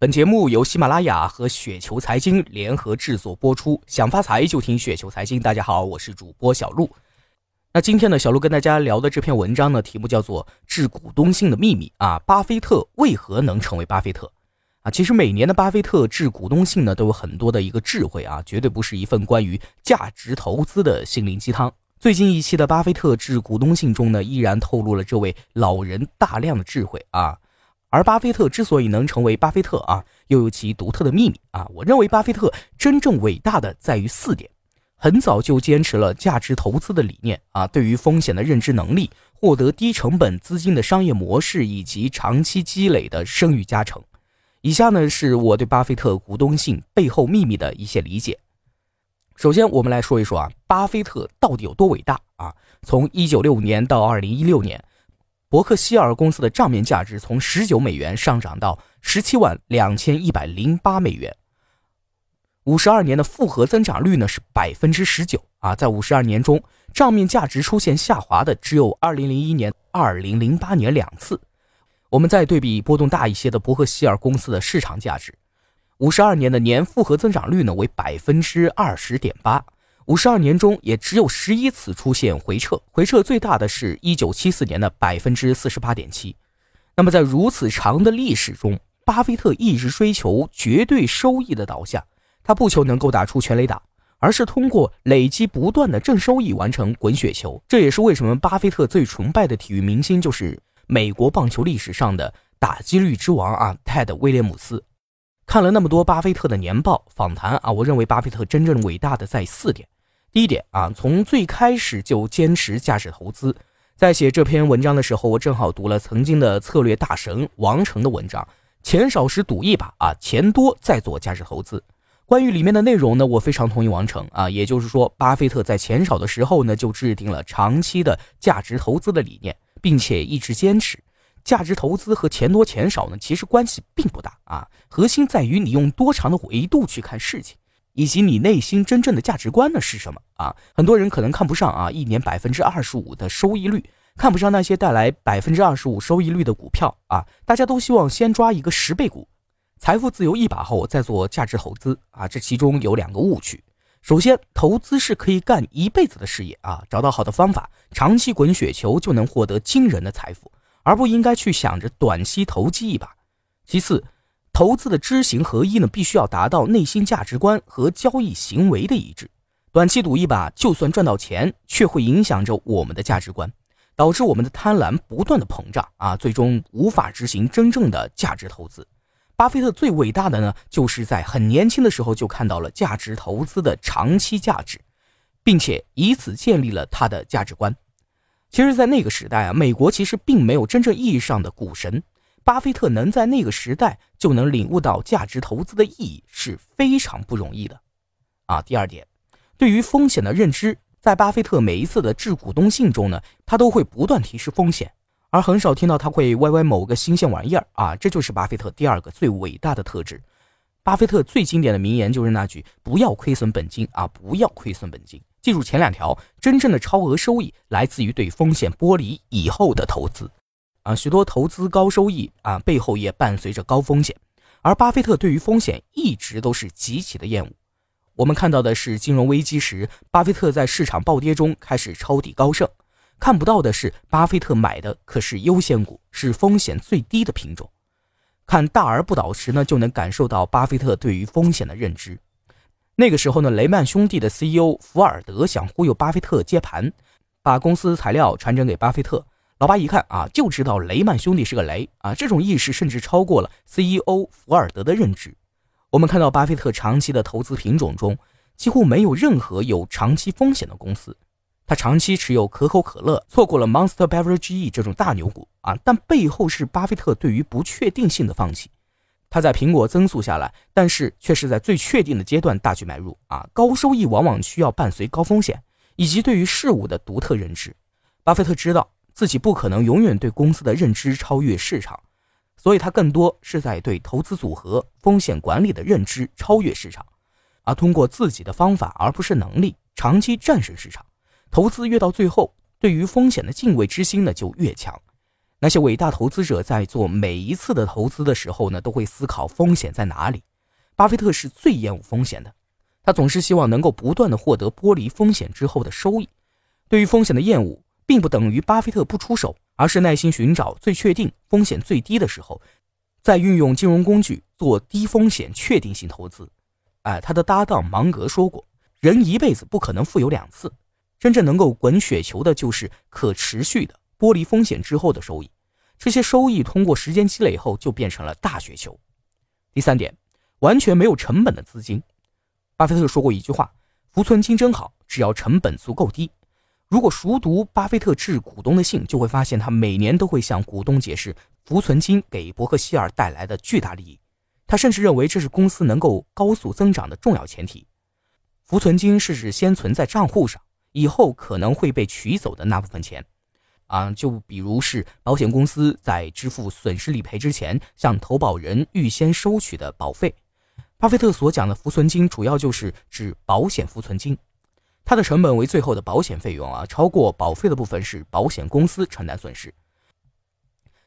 本节目由喜马拉雅和雪球财经联合制作播出。想发财就听雪球财经。大家好，我是主播小璐。那今天呢，小璐跟大家聊的这篇文章呢，题目叫做《致股东性的秘密》啊，巴菲特为何能成为巴菲特？啊，其实每年的巴菲特致股东信呢，都有很多的一个智慧啊，绝对不是一份关于价值投资的心灵鸡汤。最近一期的巴菲特致股东信中呢，依然透露了这位老人大量的智慧啊。而巴菲特之所以能成为巴菲特啊，又有其独特的秘密啊。我认为巴菲特真正伟大的在于四点：很早就坚持了价值投资的理念啊，对于风险的认知能力，获得低成本资金的商业模式，以及长期积累的声誉加成。以下呢是我对巴菲特股东性背后秘密的一些理解。首先，我们来说一说啊，巴菲特到底有多伟大啊？从一九六五年到二零一六年。伯克希尔公司的账面价值从十九美元上涨到十七万两千一百零八美元，五十二年的复合增长率呢是百分之十九啊，在五十二年中，账面价值出现下滑的只有二零零一年、二零零八年两次。我们再对比波动大一些的伯克希尔公司的市场价值，五十二年的年复合增长率呢为百分之二十点八。五十二年中也只有十一次出现回撤，回撤最大的是一九七四年的百分之四十八点七。那么在如此长的历史中，巴菲特一直追求绝对收益的导向，他不求能够打出全垒打，而是通过累积不断的正收益完成滚雪球。这也是为什么巴菲特最崇拜的体育明星就是美国棒球历史上的打击率之王啊，泰德·威廉姆斯。看了那么多巴菲特的年报访谈啊，我认为巴菲特真正伟大的在四点。第一点啊，从最开始就坚持价值投资。在写这篇文章的时候，我正好读了曾经的策略大神王成的文章，钱少时赌一把啊，钱多再做价值投资。关于里面的内容呢，我非常同意王成啊，也就是说，巴菲特在钱少的时候呢，就制定了长期的价值投资的理念，并且一直坚持。价值投资和钱多钱少呢，其实关系并不大啊，核心在于你用多长的维度去看事情，以及你内心真正的价值观呢是什么啊？很多人可能看不上啊，一年百分之二十五的收益率，看不上那些带来百分之二十五收益率的股票啊，大家都希望先抓一个十倍股，财富自由一把后再做价值投资啊，这其中有两个误区。首先，投资是可以干一辈子的事业啊，找到好的方法，长期滚雪球就能获得惊人的财富。而不应该去想着短期投机一把。其次，投资的知行合一呢，必须要达到内心价值观和交易行为的一致。短期赌一把，就算赚到钱，却会影响着我们的价值观，导致我们的贪婪不断的膨胀啊，最终无法执行真正的价值投资。巴菲特最伟大的呢，就是在很年轻的时候就看到了价值投资的长期价值，并且以此建立了他的价值观。其实，在那个时代啊，美国其实并没有真正意义上的股神。巴菲特能在那个时代就能领悟到价值投资的意义，是非常不容易的。啊，第二点，对于风险的认知，在巴菲特每一次的致股东信中呢，他都会不断提示风险，而很少听到他会歪歪某个新鲜玩意儿啊。这就是巴菲特第二个最伟大的特质。巴菲特最经典的名言就是那句：“不要亏损本金啊，不要亏损本金。”记住前两条，真正的超额收益来自于对风险剥离以后的投资，啊，许多投资高收益啊背后也伴随着高风险，而巴菲特对于风险一直都是极其的厌恶。我们看到的是金融危机时，巴菲特在市场暴跌中开始抄底高盛，看不到的是巴菲特买的可是优先股，是风险最低的品种。看大而不倒时呢，就能感受到巴菲特对于风险的认知。那个时候呢，雷曼兄弟的 CEO 福尔德想忽悠巴菲特接盘，把公司材料传真给巴菲特。老巴一看啊，就知道雷曼兄弟是个雷啊，这种意识甚至超过了 CEO 福尔德的认知。我们看到巴菲特长期的投资品种中，几乎没有任何有长期风险的公司。他长期持有可口可乐，错过了 Monster Beverage E 这种大牛股啊，但背后是巴菲特对于不确定性的放弃。他在苹果增速下来，但是却是在最确定的阶段大举买入啊！高收益往往需要伴随高风险，以及对于事物的独特认知。巴菲特知道自己不可能永远对公司的认知超越市场，所以他更多是在对投资组合风险管理的认知超越市场，而通过自己的方法而不是能力，长期战胜市场。投资越到最后，对于风险的敬畏之心呢就越强。那些伟大投资者在做每一次的投资的时候呢，都会思考风险在哪里。巴菲特是最厌恶风险的，他总是希望能够不断的获得剥离风险之后的收益。对于风险的厌恶，并不等于巴菲特不出手，而是耐心寻找最确定、风险最低的时候，再运用金融工具做低风险确定性投资。哎，他的搭档芒格说过：“人一辈子不可能富有两次，真正能够滚雪球的就是可持续的剥离风险之后的收益。这些收益通过时间积累后，就变成了大雪球。”第三点。完全没有成本的资金，巴菲特说过一句话：“浮存金真好，只要成本足够低。”如果熟读巴菲特致股东的信，就会发现他每年都会向股东解释浮存金给伯克希尔带来的巨大利益。他甚至认为这是公司能够高速增长的重要前提。浮存金是指先存在账户上，以后可能会被取走的那部分钱。啊，就比如是保险公司在支付损失理赔之前，向投保人预先收取的保费。巴菲特所讲的浮存金，主要就是指保险浮存金，它的成本为最后的保险费用啊，超过保费的部分是保险公司承担损失。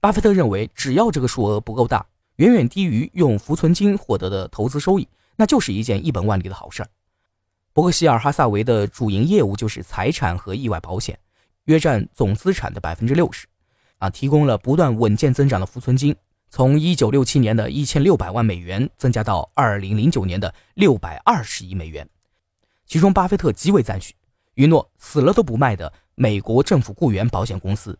巴菲特认为，只要这个数额不够大，远远低于用浮存金获得的投资收益，那就是一件一本万利的好事儿。伯克希尔哈萨维的主营业务就是财产和意外保险，约占总资产的百分之六十，啊，提供了不断稳健增长的浮存金。从一九六七年的一千六百万美元增加到二零零九年的六百二十亿美元，其中巴菲特极为赞许，允诺死了都不卖的美国政府雇员保险公司，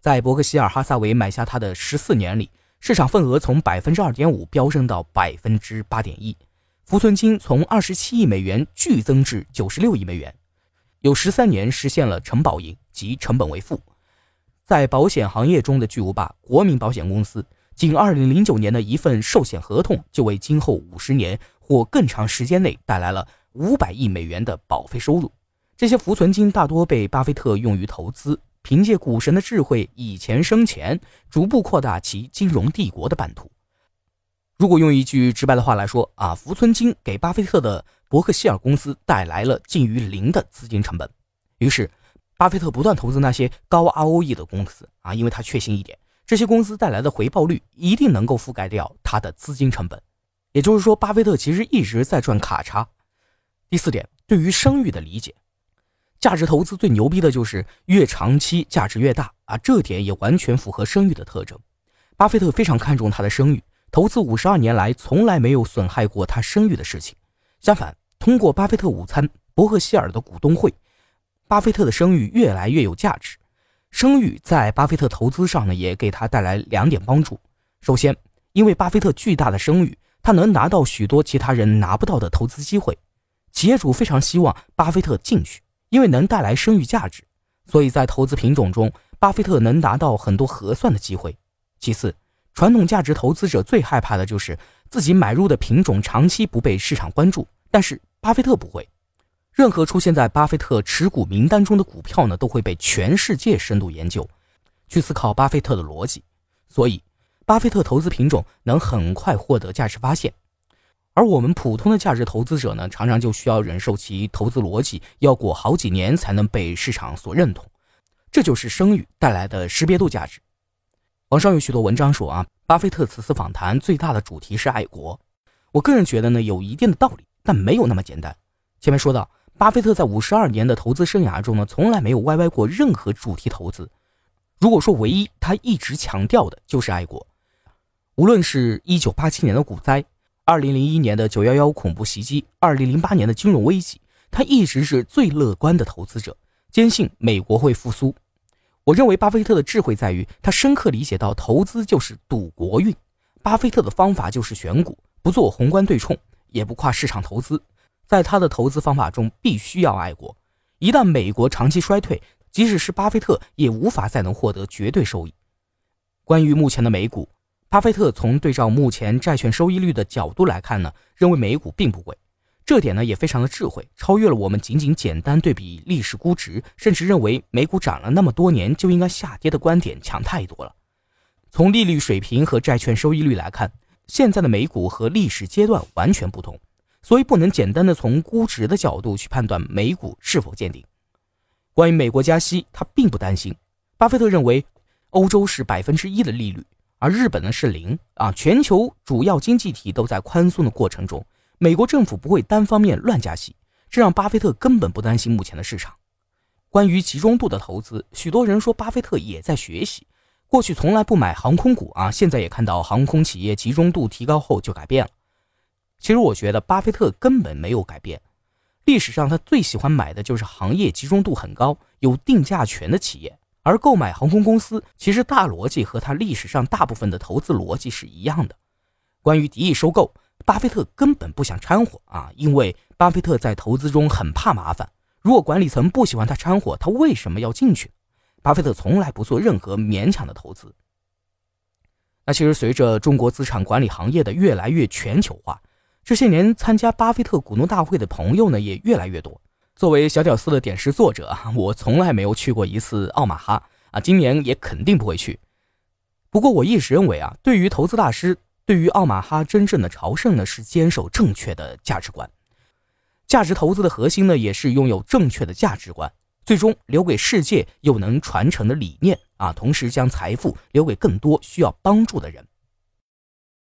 在伯克希尔哈萨维买下它的十四年里，市场份额从百分之二点五飙升到百分之八点一，浮存金从二十七亿美元剧增至九十六亿美元，有十三年实现了承保盈及成本为负，在保险行业中的巨无霸国民保险公司。仅2009年的一份寿险合同，就为今后五十年或更长时间内带来了500亿美元的保费收入。这些浮存金大多被巴菲特用于投资，凭借股神的智慧以钱生钱，逐步扩大其金融帝国的版图。如果用一句直白的话来说啊，浮存金给巴菲特的伯克希尔公司带来了近于零的资金成本。于是，巴菲特不断投资那些高 ROE 的公司啊，因为他确信一点。这些公司带来的回报率一定能够覆盖掉他的资金成本，也就是说，巴菲特其实一直在赚卡差。第四点，对于声誉的理解，价值投资最牛逼的就是越长期价值越大啊，这点也完全符合声誉的特征。巴菲特非常看重他的声誉，投资五十二年来从来没有损害过他声誉的事情。相反，通过巴菲特午餐、伯克希尔的股东会，巴菲特的声誉越来越有价值。声誉在巴菲特投资上呢，也给他带来两点帮助。首先，因为巴菲特巨大的声誉，他能拿到许多其他人拿不到的投资机会。业主非常希望巴菲特进去，因为能带来声誉价值。所以在投资品种中，巴菲特能拿到很多合算的机会。其次，传统价值投资者最害怕的就是自己买入的品种长期不被市场关注，但是巴菲特不会。任何出现在巴菲特持股名单中的股票呢，都会被全世界深度研究，去思考巴菲特的逻辑，所以巴菲特投资品种能很快获得价值发现，而我们普通的价值投资者呢，常常就需要忍受其投资逻辑要过好几年才能被市场所认同，这就是声誉带来的识别度价值。网上有许多文章说啊，巴菲特此次访谈最大的主题是爱国，我个人觉得呢，有一定的道理，但没有那么简单。前面说到。巴菲特在五十二年的投资生涯中呢，从来没有歪歪过任何主题投资。如果说唯一他一直强调的就是爱国，无论是一九八七年的股灾、二零零一年的九幺幺恐怖袭击、二零零八年的金融危机，他一直是最乐观的投资者，坚信美国会复苏。我认为巴菲特的智慧在于他深刻理解到投资就是赌国运。巴菲特的方法就是选股，不做宏观对冲，也不跨市场投资。在他的投资方法中，必须要爱国。一旦美国长期衰退，即使是巴菲特也无法再能获得绝对收益。关于目前的美股，巴菲特从对照目前债券收益率的角度来看呢，认为美股并不贵。这点呢也非常的智慧，超越了我们仅仅简单对比历史估值，甚至认为美股涨了那么多年就应该下跌的观点强太多了。从利率水平和债券收益率来看，现在的美股和历史阶段完全不同。所以不能简单的从估值的角度去判断美股是否见顶。关于美国加息，他并不担心。巴菲特认为，欧洲是百分之一的利率，而日本呢是零啊。全球主要经济体都在宽松的过程中，美国政府不会单方面乱加息，这让巴菲特根本不担心目前的市场。关于集中度的投资，许多人说巴菲特也在学习。过去从来不买航空股啊，现在也看到航空企业集中度提高后就改变了。其实我觉得巴菲特根本没有改变。历史上他最喜欢买的就是行业集中度很高、有定价权的企业，而购买航空公司其实大逻辑和他历史上大部分的投资逻辑是一样的。关于敌意收购，巴菲特根本不想掺和啊，因为巴菲特在投资中很怕麻烦。如果管理层不喜欢他掺和，他为什么要进去？巴菲特从来不做任何勉强的投资。那其实随着中国资产管理行业的越来越全球化。这些年参加巴菲特股东大会的朋友呢也越来越多。作为小屌丝的点石作者啊，我从来没有去过一次奥马哈啊，今年也肯定不会去。不过我一直认为啊，对于投资大师，对于奥马哈真正的朝圣呢，是坚守正确的价值观。价值投资的核心呢，也是拥有正确的价值观，最终留给世界又能传承的理念啊，同时将财富留给更多需要帮助的人